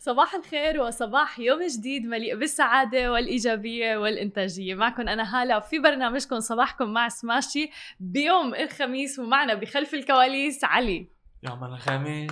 صباح الخير وصباح يوم جديد مليء بالسعادة والإيجابية والإنتاجية. معكم أنا هالة في برنامجكم صباحكم مع سماشي بيوم الخميس ومعنا بخلف الكواليس علي. يوم الخميس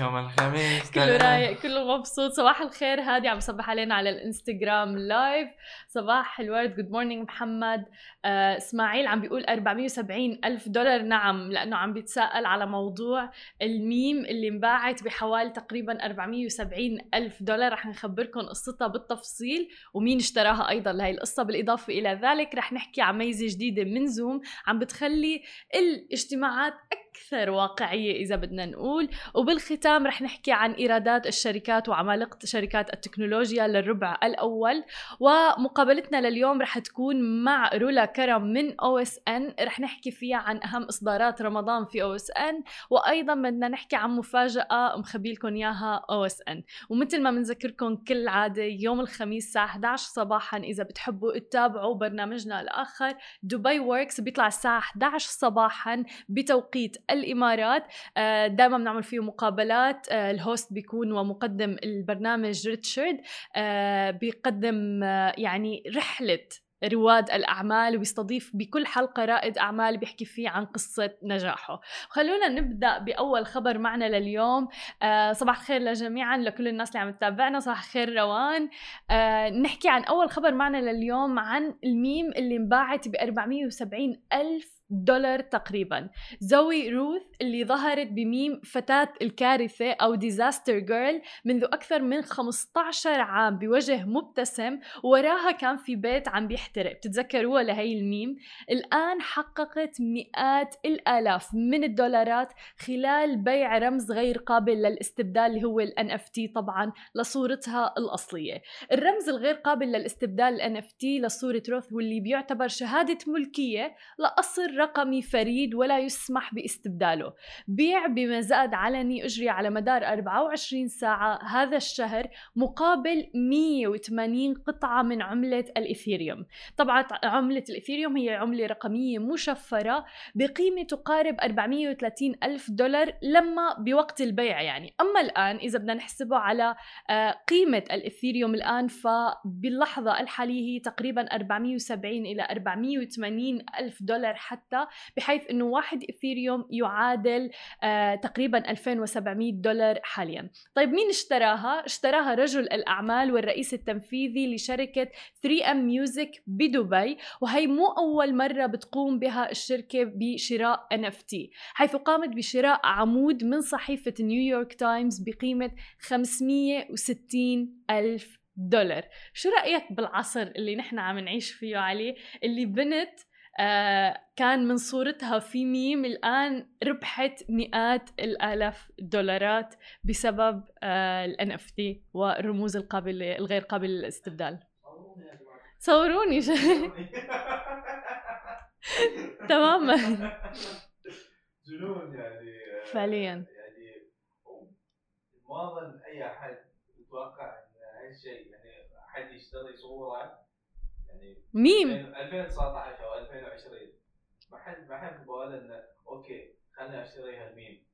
يوم الخميس كله رايق كله مبسوط. صباح الخير هادي عم بصبح علينا على الإنستغرام live صباح الورد. good morning محمد. آه إسماعيل عم بيقول 470 ألف دولار. نعم لأنه عم بيتساءل على موضوع الميم اللي انباعت بحوالي تقريبا 470 ألف دولار. رح نخبركم قصتها بالتفصيل ومين اشتراها أيضا لهي القصة. بالإضافة إلى ذلك رح نحكي عن ميزة جديدة من زوم عم بتخلي الاجتماعات أكثر واقعية إذا بدنا نقول. وبالختام رح نحكي عن إيرادات الشركات وعمالقة شركات التكنولوجيا للربع الأول. ومقابلتنا لليوم رح تكون مع رولا كرم من OSN رح نحكي فيها عن أهم إصدارات رمضان في OSN وأيضا بدنا نحكي عن مفاجأة مخبي لكم إياها OSN ومثل ما بنذكركم كل عادة يوم الخميس الساعة 11 صباحا إذا بتحبوا تتابعوا برنامجنا الآخر. دبي وركس بيطلع الساعة 11 صباحا بتوقيت الإمارات. آه، دائما بنعمل فيه مقابلات. آه، ال host بيكون ومقدم البرنامج ريتشارد. آه، بيقدم يعني رحلة رواد الأعمال وبيستضيف بكل حلقة رائد أعمال بيحكي فيه عن قصة نجاحه. خلونا نبدأ بأول خبر معنا لليوم. صباح الخير لجميعا لكل الناس اللي عم تتابعنا. صباح الخير روان. نحكي عن أول خبر معنا لليوم عن الميم اللي انباعت ب 470 ألف دولار تقريبا. زوي روث اللي ظهرت بميم فتاة الكارثة أو disaster girl منذ أكثر من 15 عام بوجه مبتسم وراها كان في بيت عم بيحترق. بتتذكروها لهي الميم؟ الآن حققت مئات الآلاف من الدولارات خلال بيع رمز غير قابل للاستبدال اللي هو ال NFT طبعا لصورتها الأصلية. الرمز الغير قابل للاستبدال ال NFT لصورة روث واللي بيعتبر شهادة ملكية لأصل رقمي فريد ولا يسمح باستبداله. بيع بمزاد علني أجري على مدار 24 ساعة هذا الشهر مقابل 180 قطعة من عملة الإثيريوم طبعا عملة الإثيريوم هي عملة رقمية مشفرة بقيمة تقارب 430 ألف دولار لما بوقت البيع يعني. أما الآن إذا بدنا نحسبه على آه، قيمة الإثيريوم الآن فباللحظة الحالية هي تقريبا 470 إلى 480 ألف دولار حتى بحيث إنه واحد إثيريوم يعادل آه تقريبا 2700 دولار حاليا. طيب مين اشتراها؟ اشتراها رجل الأعمال والرئيس التنفيذي لشركة 3F Music بدبي وهي مو أول مرة بتقوم بها الشركة بشراء NFT حيث قامت بشراء عمود من صحيفة نيويورك تايمز بقيمة 560 ألف دولار. شو رأيك بالعصر اللي نحن عم نعيش فيه علي اللي بنت آه كان من صورتها في ميم الآن ربحت مئات الآلاف الدولارات بسبب آه ال NFT والرموز القابلة الغير قابلة للاستبدال. صوروني. تماما. جنون يعني فعليا. يعني ما ظن أي أحد يتوقع إن هالشيء يعني أحد يشتري صورة ميم. 2019 أو 2020 ما حد ما حد بباله انه أوكي خليني أشتري هالميم.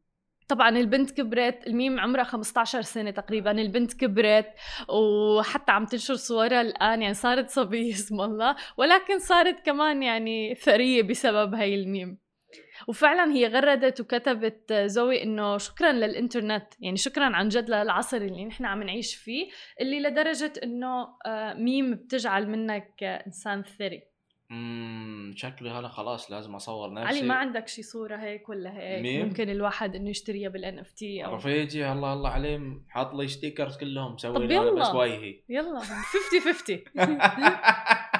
طبعا البنت كبرت الميم عمرها 15 سنة تقريبا. البنت كبرت وحتى عم تنشر صورها الآن يعني صارت صبية اسم الله. ولكن صارت كمان يعني ثرية بسبب هاي الميم. وفعلا هي غردت وكتبت زوي إنه شكرا للإنترنت يعني شكرا عن جد للعصر اللي نحن عم نعيش فيه اللي لدرجة إنه آه، ميم بتجعل منك إنسان ثري. امم شكلي هلا خلاص لازم أصور نفسي. علي ما عندك شي صورة هيك ولا هيك؟ ميم؟ ممكن الواحد إنه يشتريها بال NFT أو رفيجي الله الله عليه حاط لي stickers كلهم مسوي بس وجهي يلا 50 50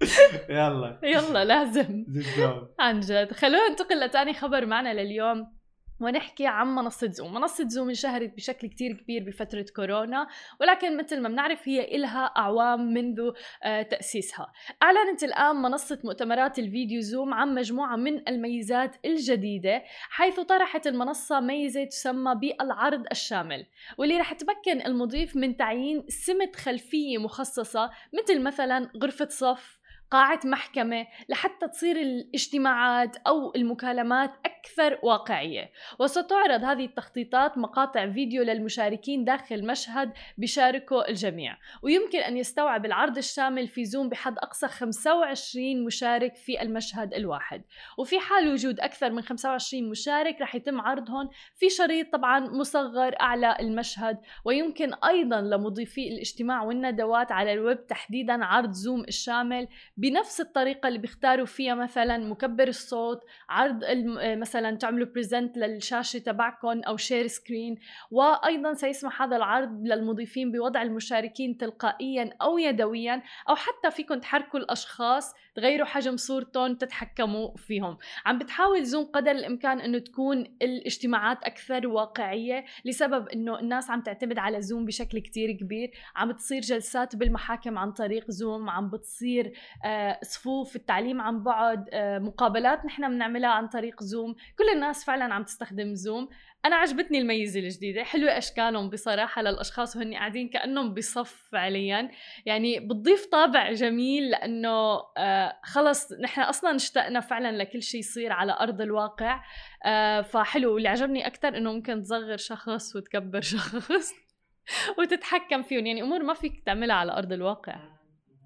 يلا. يلا لازم. عن جد. خلونا ننتقل لتاني خبر معنا لليوم ونحكي عن منصة زوم منصة زوم انشهرت بشكل كتير كبير بفترة كورونا ولكن مثل ما بنعرف هي إلها أعوام منذ آه، تأسيسها. أعلنت الآن منصة مؤتمرات الفيديو زوم عن مجموعة من الميزات الجديدة حيث طرحت المنصة ميزة تسمى بالعرض الشامل. واللي رح تمكن المضيف من تعيين سمة خلفية مخصصة مثل مثلا غرفة صف قاعة محكمة لحتى تصير الاجتماعات أو المكالمات أكثر واقعية. وستعرض هذه التخطيطات مقاطع فيديو للمشاركين داخل مشهد بشاركه الجميع. ويمكن أن يستوعب العرض الشامل في زوم بحد أقصى 25 مشارك في المشهد الواحد. وفي حال وجود أكثر من 25 مشارك رح يتم عرضهم في شريط طبعا مصغر أعلى المشهد. ويمكن أيضا لمضيفي الاجتماع والندوات على الويب تحديدا عرض زوم الشامل بنفس الطريقة اللي بيختاروا فيها مثلا مكبر الصوت عرض مثلا تعملوا present للشاشة تبعكم أو share screen وأيضا سيسمح هذا العرض للمضيفين بوضع المشاركين تلقائيا أو يدويا أو حتى فيكم تحركوا الأشخاص تغيروا حجم صورتهم تتحكموا فيهم. عم بتحاول زوم قدر الإمكان إنه تكون الاجتماعات أكثر واقعية لسبب إنه الناس عم تعتمد على زوم بشكل كتير كبير. عم بتصير جلسات بالمحاكم عن طريق زوم عم بتصير آه، صفوف التعليم عن بعد آه، مقابلات نحن بنعملها عن طريق زوم. كل الناس فعلا عم تستخدم زوم. أنا عجبتني الميزة الجديدة حلوة أشكالهم بصراحة للأشخاص وهن قاعدين كأنهم بصف فعليا. يعني بتضيف طابع جميل لأنه آه خلص نحن أصلا اشتقنا فعلا لكل شيء يصير على أرض الواقع آه فحلو. واللي عجبني أكثر إنه ممكن تصغر شخص وتكبر شخص وتتحكم فيهم. يعني أمور ما فيك تعملها على أرض الواقع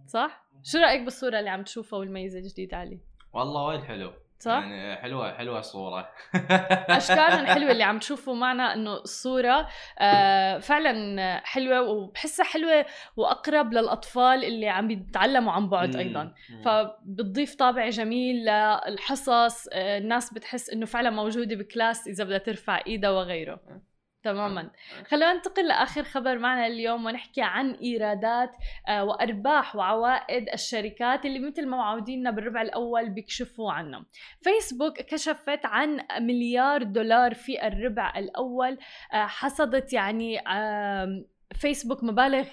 صح؟ شو رأيك بالصورة اللي عم تشوفها والميزة الجديدة علي؟ والله وايد حلو. صح؟ يعني حلوة حلوة الصورة. أشكالهم حلوة اللي عم تشوفوا معنا إنه الصورة آه فعلا حلوة وبحسها حلوة وأقرب للأطفال اللي عم بيتعلموا عن بعد أيضا. فبتضيف طابع جميل للحصص آه الناس بتحس إنه فعلا موجودة بكلاس إذا بدها ترفع إيدها وغيره. تماما آه. خلونا ننتقل لآخر خبر معنا اليوم ونحكي عن إيرادات آه، وأرباح وعوائد الشركات اللي مثل ما معوديننا بالربع الأول بيكشفوا عنها فيسبوك كشفت عن مليار دولار في الربع الأول آه، حصدت يعني فيسبوك مبالغ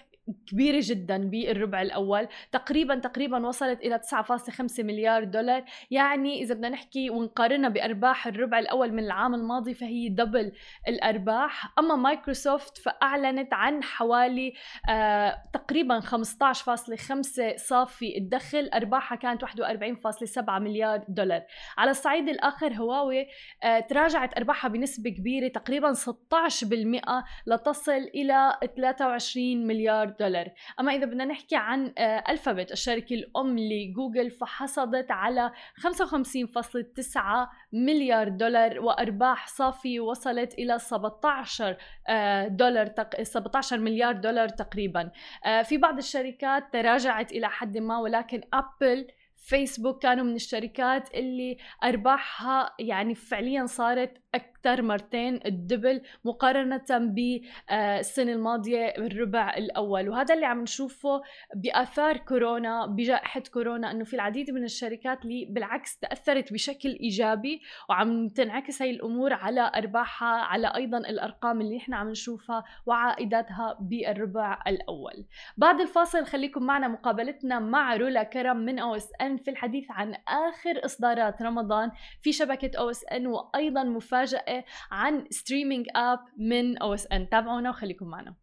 كبيرة جدا بالربع الأول. تقريبا تقريبا وصلت إلى 9.5 مليار دولار. يعني إذا بدنا نحكي ونقارنها بأرباح الربع الأول من العام الماضي فهي double الأرباح. أما مايكروسوفت فأعلنت عن حوالي آه تقريبا 15.5 صافي الدخل. أرباحها كانت 41.7 مليار دولار. على الصعيد الآخر هواوي آه تراجعت أرباحها بنسبة كبيرة تقريبا 16% لتصل إلى 23 مليار دولار. أما إذا بدنا نحكي عن ألفابت آه، الشركة الأم لجوجل فحصدت على 55.9 مليار دولار وأرباح صافية وصلت إلى 17 آه، دولار 17 مليار دولار تقريبا. آه، في بعض الشركات تراجعت إلى حد ما ولكن أبل فيسبوك كانوا من الشركات اللي أرباحها يعني فعليا صارت أكثر مرتين الدبل مقارنة بالسنه الماضية الربع الأول. وهذا اللي عم نشوفه بأثار كورونا بجائحة كورونا إنه في العديد من الشركات اللي بالعكس تأثرت بشكل إيجابي وعم تنعكس هاي الأمور على أرباحها على أيضا الأرقام اللي إحنا عم نشوفها وعائداتها بالربع الأول. بعد الفاصل خليكم معنا مقابلتنا مع رولا كرم من OSN في الحديث عن آخر إصدارات رمضان في شبكة OSN وأيضا مفاجأة عن streaming app من OSN تابعونا وخليكم معنا.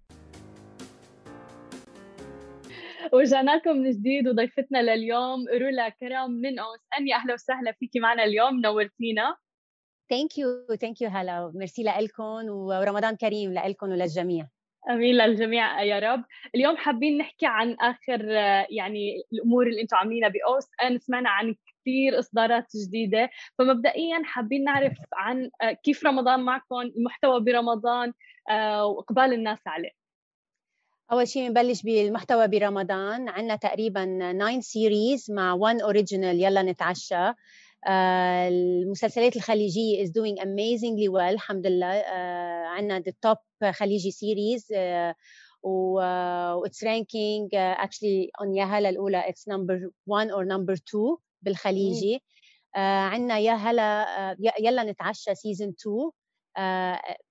ورجعنا لكم من جديد وضيفتنا لليوم رولا كرم من OSN يا أهلا وسهلا فيكي معنا اليوم نورتينا. thank you thank you هلا. ميرسي لكم ورمضان كريم لكم وللجميع. أمين للجميع يا رب. اليوم حابين نحكي عن آخر يعني الأمور اللي أنتم عاملينها ب OSN سمعنا عن كثير إصدارات جديدة فمبدئيا حابين نعرف عن كيف رمضان معكم المحتوى برمضان آه، وإقبال الناس عليه. أول شيء بنبلش بالمحتوى برمضان. عندنا تقريبا 9 series مع 1 original يلا نتعشى. المسلسلات الخليجيه is doing amazingly well الحمد لله uh, عندنا the top خليجي سيريز uh, و uh, it's ranking uh, actually on يا هلا الاولى it's number one or number two بالخليجي uh, عندنا يا هلا uh, يلا نتعشى season 2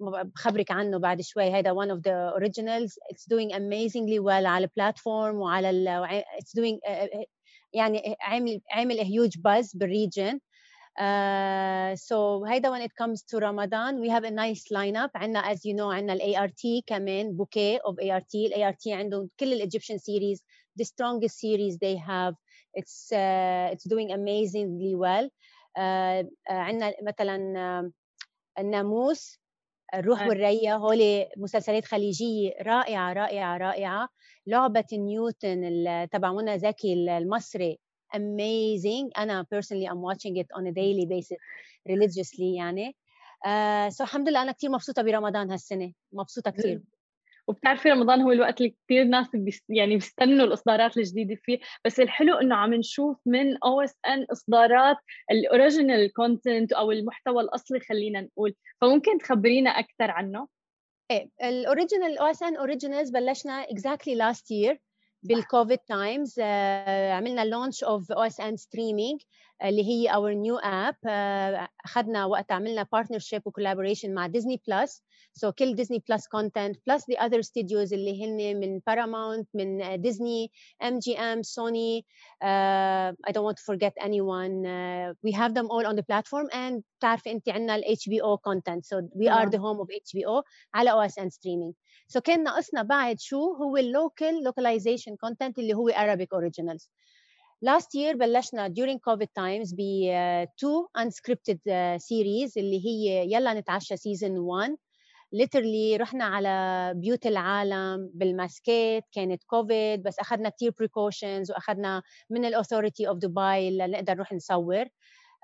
بخبرك عنه بعد شوي هذا one of the originals it's doing amazingly well على البلاتفورم وعلى ال it's doing يعني عامل عامل huge buzz بالريجن Uh, so هيدا when it comes to Ramadan we have a nice lineup عندنا as you know عندنا ال ART كمان bouquet of ART ال ART عندهم كل ال Egyptian series the strongest series they have it's uh, it's doing amazingly well uh, عندنا مثلا الناموس الروح. والرية هول مسلسلات خليجية رائعة رائعة رائعة. لعبة نيوتن تبع منى زكي ال- المصري amazing. أنا personally I'm watching it on a daily basis religiously يعني. uh, so الحمد لله أنا كتير مبسوطة برمضان هالسنة. مبسوطة كتير. وبتعرفي رمضان هو الوقت اللي كثير ناس يعني بيستنوا الإصدارات الجديدة فيه. بس الحلو إنه عم نشوف من OSN إصدارات ال original content أو المحتوى الأصلي خلينا نقول. فممكن تخبرينا أكثر عنه؟ إيه ال original OSN originals بلشنا exactly last year بال COVID times عملنا launch of OSN streaming اللي هي our new app أخذنا وقت عملنا partnership و collaboration مع Disney Plus so كل Disney Plus content plus the other studios اللي هن من باراماونت من Disney MGM Sony I don't want to forget anyone. uh, we have them all on the platform. And بتعرفي انت عندنا ال HBO content. So we are نعم. the home of HBO على OSN streaming so كان ناقصنا بعد شو؟ هو ال local localization content اللي هو Arabic originals. last year بلشنا during covid times ب uh, two unscripted uh, series اللي هي يلا نتعشى season 1 literally رحنا على بيوت العالم بالماسكات كانت كوفيد بس اخذنا كثير precautions واخذنا من الاثوريتي اوف دبي لنقدر نروح نصور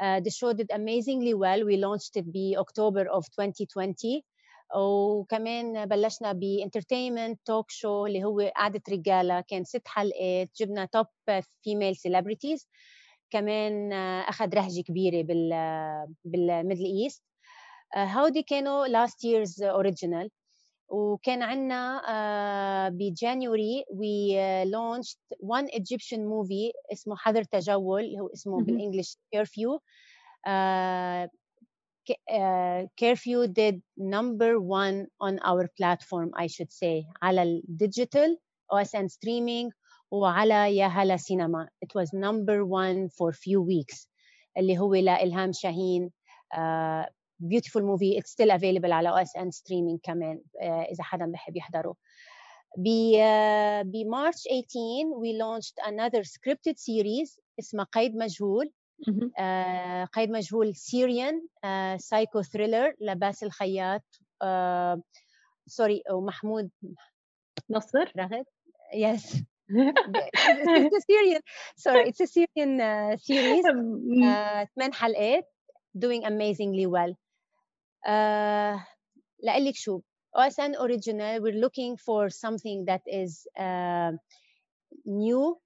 Uh, the show did amazingly well. We launched it بأكتوبر of 2020 وكمان بلشنا ب entertainment talk show اللي هو قعدة رجالة كان ست حلقات جبنا top female celebrities كمان أخذ رهجة كبيرة بال بال Middle East هودي كانوا last year's original. وكان عندنا ب January we uh, launched one Egyptian movie اسمه حذر تجول اللي هو اسمه. بال English curfew. uh, K- uh, curfew did number one on our platform I should say على الديجيتال OSN streaming وعلى يا هلا سينما it was number one for few weeks اللي هو لإلهام شاهين uh, beautiful movie it's still available على OSN streaming كمان uh, إذا حدا بحب يحضره ب uh, بمارش 18 we launched another scripted series اسمها قيد مجهول مهم. آه، قيد مجهول سيريان سايكو ثريلر لباس الخياط آه، سوري ومحمود نصر رغد yes it's a Syrian sorry it's a Syrian uh, series uh, ثمان حلقات doing amazingly well uh, لأقلك شو OSN original we're looking for something that is uh, new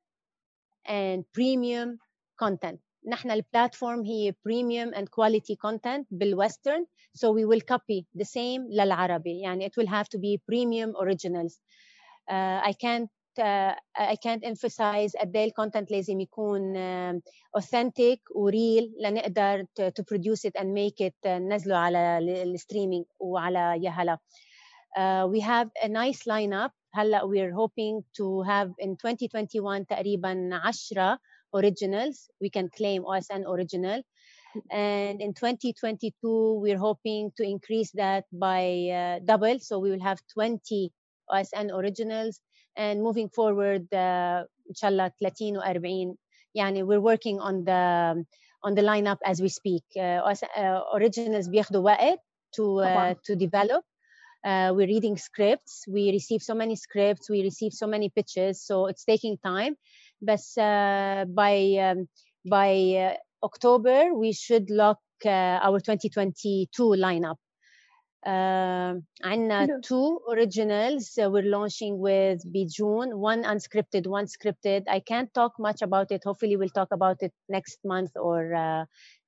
and premium content نحن البلاتفورم هي premium and quality content بالwestern so we will copy the same للعربي يعني it will have to be premium originals uh, I can't uh, I can't emphasize قد ايه الكونتنت لازم يكون uh, authentic وريل لنقدر to, to produce it and make it uh, ننزله على الستريمينج وعلى يا هلا uh, we have a nice lineup هلا we're hoping to have in 2021 تقريبا 10 originals we can claim OSN original and in 2022 we're hoping to increase that by uh, double so we will have 20 OSN originals and moving forward uh, inshallah 30 و 40 يعني we're working on the on the lineup as we speak uh, OSN, uh, originals بياخدوا وقت to uh, طبعاً. to develop uh, we're reading scripts we receive so many scripts we receive so many pitches so it's taking time but uh, by um, by uh, October we should lock uh, our 2022 lineup uh, عندنا حلو. two originals uh, we're launching with بجون one unscripted one scripted I can't talk much about it hopefully we'll talk about it next month or uh,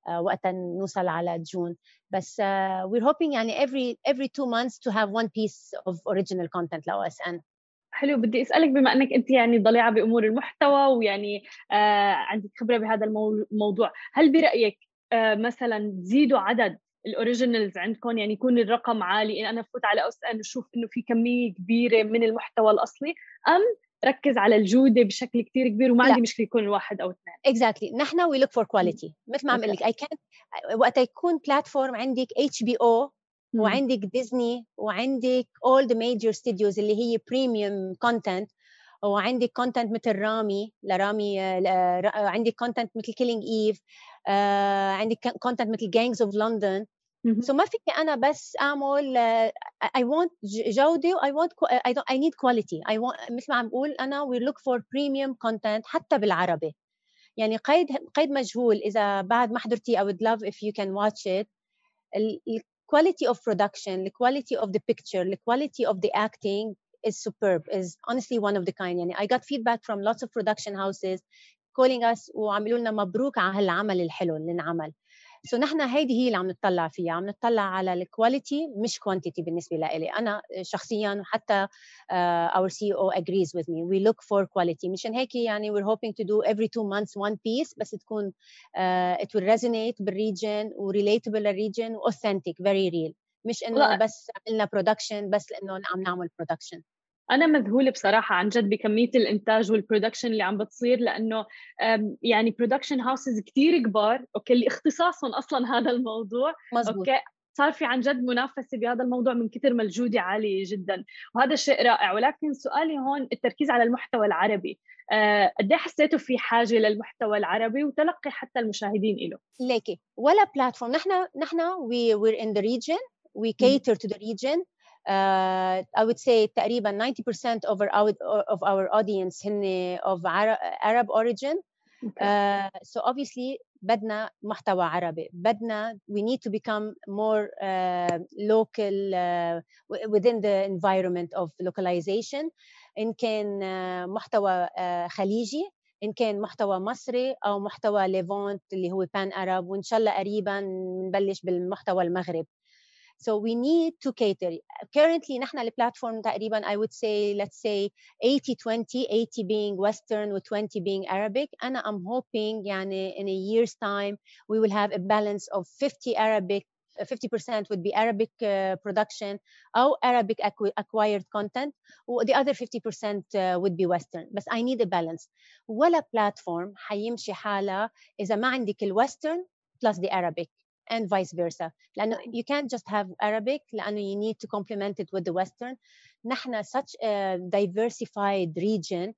uh, وقت نوصل على جون بس uh, we're hoping يعني every every two months to have one piece of original content ل OSN حلو. بدي أسألك بما إنك أنت يعني ضليعة بأمور المحتوى ويعني آه عندك خبرة بهذا المو- الموضوع هل برأيك آه مثلا تزيدوا عدد ال originals عندكم؟ يعني يكون الرقم عالي إن أنا أفوت على OSN واشوف إنه في كمية كبيرة من المحتوى الأصلي أم ركز على الجودة بشكل كتير كبير وما لا. عندي مشكلة يكون الواحد أو اثنين؟ Exactly. نحن we look for quality. مثل ما عم أقول لك I can't وقت يكون platform عندك HBO مم. وعندك ديزني وعندك all the major studios اللي هي premium content وعندي content مثل رامي لرامي عندي content مثل Killing Eve عندي content مثل Gangs of London so ما فيني أنا بس أعمل I want جودة I want I I need quality I مثل ما عم بقول أنا we look for premium content حتى بالعربي. يعني قيد قيد مجهول إذا بعد ما حضرتي I would love if you can watch it. the quality of production the quality of the picture the quality of the acting is superb is honestly one of the kind يعني I got feedback from lots of production houses calling us وعملوا لنا مبروك على هالعمل الحلو اللي انعمل سو so نحن هيدي هي اللي عم نطلع فيها عم نطلع على الكواليتي مش كوانتيتي بالنسبة لإلي. أنا شخصيا وحتى uh, our CEO agrees with me. We look for quality. مشان هيك يعني we're hoping to do every two months one piece بس تكون uh, it will resonate بال region relatable لل region authentic very real. مش إنه بس عملنا production بس لأنه عم نعمل production أنا مذهولة بصراحة عن جد بكمية الإنتاج وال production اللي عم بتصير لأنه يعني production houses كثير كبار okay اللي اختصاصهم أصلا هذا الموضوع مزبوط. okay صار في عن جد منافسة بهذا الموضوع من كثر ما الجودة عالية جدا. وهذا شيء رائع. ولكن سؤالي هون التركيز على المحتوى العربي. آه، قد إيه حسيتوا في حاجة للمحتوى العربي؟ وتلقي حتى المشاهدين له ليكي. ولا platform نحن نحن we were in the region we cater to the region uh, I would say تقريبا 90% of our, of our audience هن of Arab origin okay. uh, so obviously بدنا محتوى عربي بدنا we need to become more uh, local uh, within the environment of localization إن كان uh, محتوى uh, خليجي إن كان محتوى مصري أو محتوى ليفونت اللي هو بان أرب وإن شاء الله قريبا نبلش بالمحتوى المغرب So we need to cater. Currently نحن البلاتفورم تقريبا I would say let's say 80-20 80 being Western و 20 being Arabic أنا I'm hoping يعني in a year's time we will have a balance of 50 Arabic 50% would be Arabic uh, production or Arabic acquired content the other 50% uh, would be Western بس I need a balance ولا platform حيمشي حالها إذا ما عندك الويسترن plus the Arabic and vice versa لأنه you can't just have Arabic لأنه you need to complement it with the Western نحن such a diversified region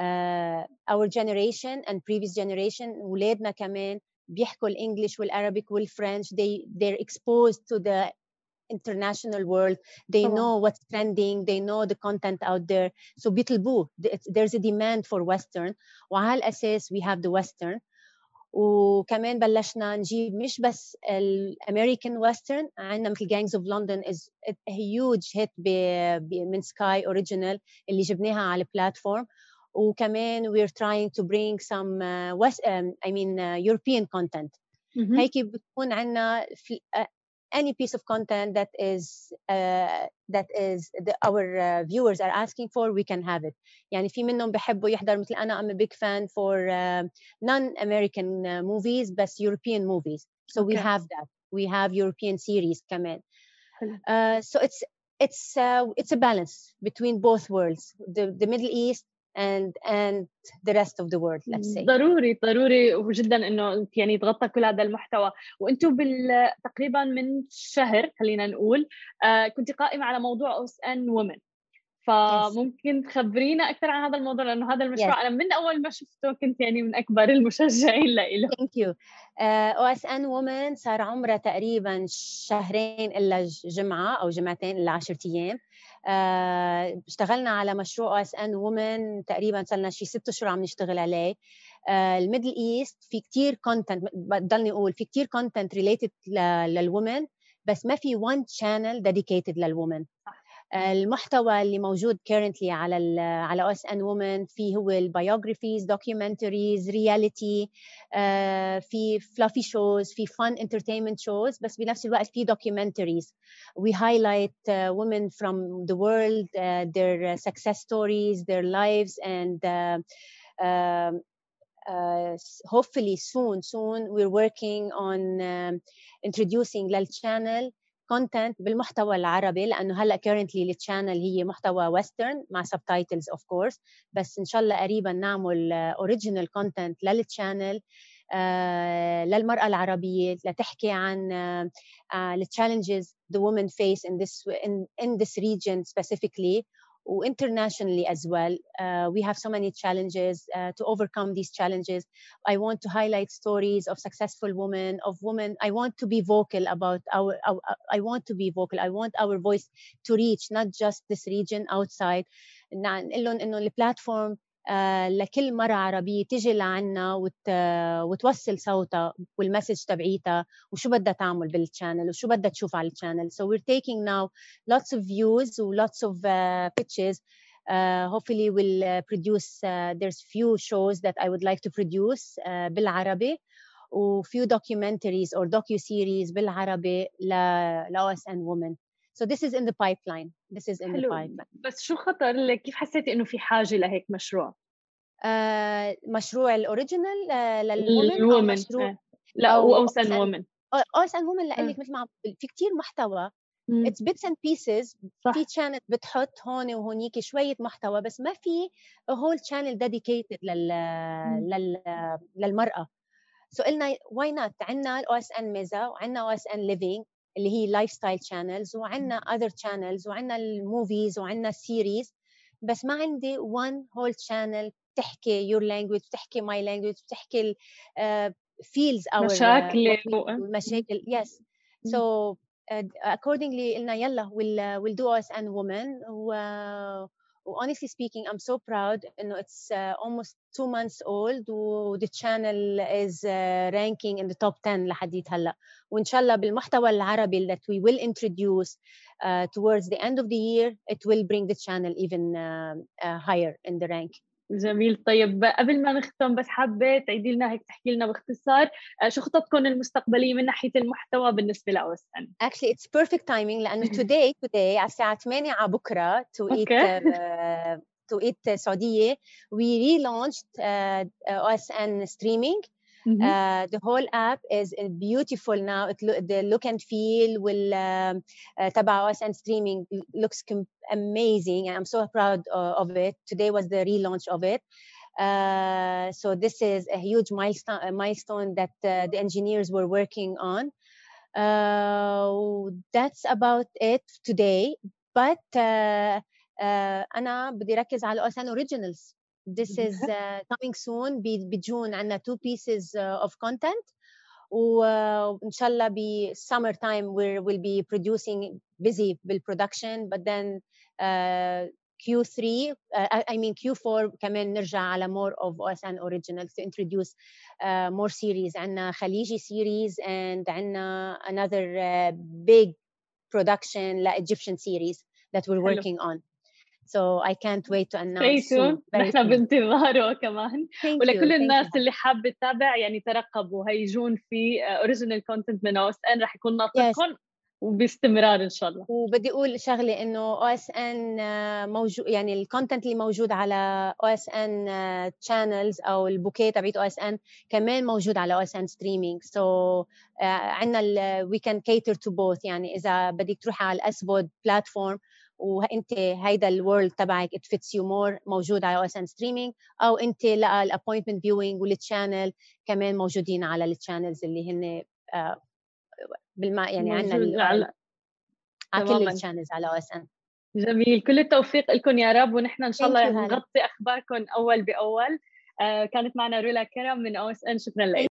uh, our generation and previous generation ولادنا كمان بيحكوا الانجليش والعربيك والفرنش they they're exposed to the international world they oh. know what's trending they know the content out there so بيطلبوه there's a demand for western وعلى الاساس we have the western وكمان بلشنا نجيب مش بس الأمريكان western عندنا مثل Gangs of London is huge hit من Sky original اللي جبناها على ال platform وكمان we're trying to bring some uh, West um, I mean uh, European content mm-hmm. هيك بتكون عندنا any piece of content that is uh, that is the, our uh, viewers are asking for we can have it يعني في منهم بحبوا يحضر مثل أنا I'm a big fan for uh, non-American uh, movies but European movies so okay. we have that we have European series كمان uh, so it's it's uh, it's a balance between both worlds the the Middle East and and the rest of the world let's say. ضروري ضروري جدا إنه يعني يتغطى كل هذا المحتوى. وأنتم بال تقريبا من شهر خلينا نقول آه كنت قائمة على موضوع OSN Woman. فممكن تخبرينا أكثر عن هذا الموضوع لأنه هذا المشروع yes. أنا من أول ما شفته كنت يعني من أكبر المشجعين له thank you OSN Woman صار عمرها تقريبا شهرين إلا جمعة أو جمعتين إلا 10 أيام. آه، اشتغلنا على مشروع OSN Woman تقريبا صار لنا شي ست اشهر عم نشتغل عليه. ال Middle East في كثير content بضلني أقول في كثير content related لل women بس ما في one channel dedicated لل women المحتوى اللي موجود currently على على اس ان وومن في هو البيوغرافيز دوكيومنتريز رياليتي في فلافي شوز في فن انترتينمنت شوز بس بنفس الوقت في documentaries we highlight uh, women from the world uh, their success stories their lives and uh, uh, uh, hopefully soon soon we're working on um, introducing للchannel content بالمحتوى العربي لأنه هلأ currently ال channel هي محتوى western مع subtitles of course بس إن شاء الله قريبا نعمل original content لل channel للمرأة العربية لتحكي عن the women face in this in, in this region specifically. internationally as well. Uh, we have so many challenges uh, to overcome these challenges. I want to highlight stories of successful women, of women. I want to be vocal about our, our I want to be vocal. I want our voice to reach not just this region outside. نقول لهم انه البلاتفورم لكل مرة عربية تجي لعنا وت... وتوصل صوتها والمسج تبعيتها وشو بدها تعمل بالشانل وشو بدها تشوف على الشانل so we're taking now lots of views و lots of uh, pitches uh, hopefully we'll uh, produce uh, there's few shows that I would like to produce uh, بالعربي وفيو documentaries or docu-series بالعربي ل ل OSN women so this is in the pipeline. This is in حلو. the pipeline. بس شو خطر؟ لك كيف حسيتي إنه في حاجة لهيك مشروع؟ آه، مشروع الأوريجينال آه، للومن الومن مشروع لا أو واوسن أوسن- وومن اوسن وومن لقول آه. لك مثل ما في كتير محتوى. اتس بيتس اند بيسز في channel بتحط هون وهونيك شوية محتوى بس ما في هول channel dedicated لل لل للمرأة. سو قلنا واي نوت عندنا الاو اس ان ميزا وعندنا أو اس ان ليفينج اللي هي لايف ستايل شانلز وعندنا اذر شانلز وعندنا الموفيز وعندنا السيريز بس ما عندي one whole channel بتحكي your language بتحكي my language بتحكي our uh, مشاكل و- do، مشاكل. So uh, accordingly قلنا يلا we'll uh, we'll do us and women. و honestly speaking I'm so proud انه it's uh, almost two months old و the channel is uh, ranking in the top 10 لحديت هلا وان شاء الله بالمحتوى العربي that we will introduce uh, towards the end of the year it will bring the channel even uh, uh, higher in the rank جميل. طيب قبل ما نختم بس حابه تعيدي لنا هيك تحكي لنا باختصار آه، شو خططكم المستقبلية من ناحية المحتوى بالنسبة لأوسن؟ Actually it's perfect timing لأنه today today على الساعة 8 على بكرة to eat Okay. uh, to eat سعودية we relaunched uh, uh, OSN streaming Uh, the whole app is uh, beautiful now. It lo- the look and feel will um, uh, تبع OSN streaming looks com- amazing. and I'm so proud uh, of it. Today was the relaunch of it. Uh, so this is a huge milestone, a milestone that uh, the engineers were working on. Uh, that's about it today. But uh, uh, أنا بدي ركز على OSN originals. This is uh, coming soon ب- بجون عندنا two pieces uh, of content و- وإن شاء الله ب summer time we will be producing busy بالproduction but then uh, Q3 uh, I I mean Q4 كمان نرجع على more of OSN originals to introduce uh, more series عندنا خليجي series and عندنا another uh, big production ل Egyptian series that we're حلو. working on So I can't wait to announce soon نحن. بانتظاره كمان. Thank ولكل you, الناس you. اللي حابة تتابع يعني ترقبوا. هيجون في original content من OSN رح يكون ناطركم وباستمرار إن شاء الله. وبدي أقول شغلة إنه OSN موجود يعني ال content اللي موجود على OSN channels أو البوكيه تبعت OSN كمان موجود على OSN streaming so عندنا وي كان كيتر تو بوث يعني إذا بدك تروحي على الاسبود بلاتفورم وإنت هيدا الورلد تبعك ات فيتس يو مور موجود على أو اس ان ستريمينج أو إنت لا الابوينتمنت فيوينج والتشانل كمان موجودين على التشانلز اللي هن آه، بالما يعني عندنا على على كل تماماً. الشانلز على أو اس ان جميل كل التوفيق لكم يا رب ونحن إن شاء الله. نغطي أخباركم أول بأول آه، كانت معنا رولا كرم من أو اس ان شكرا لك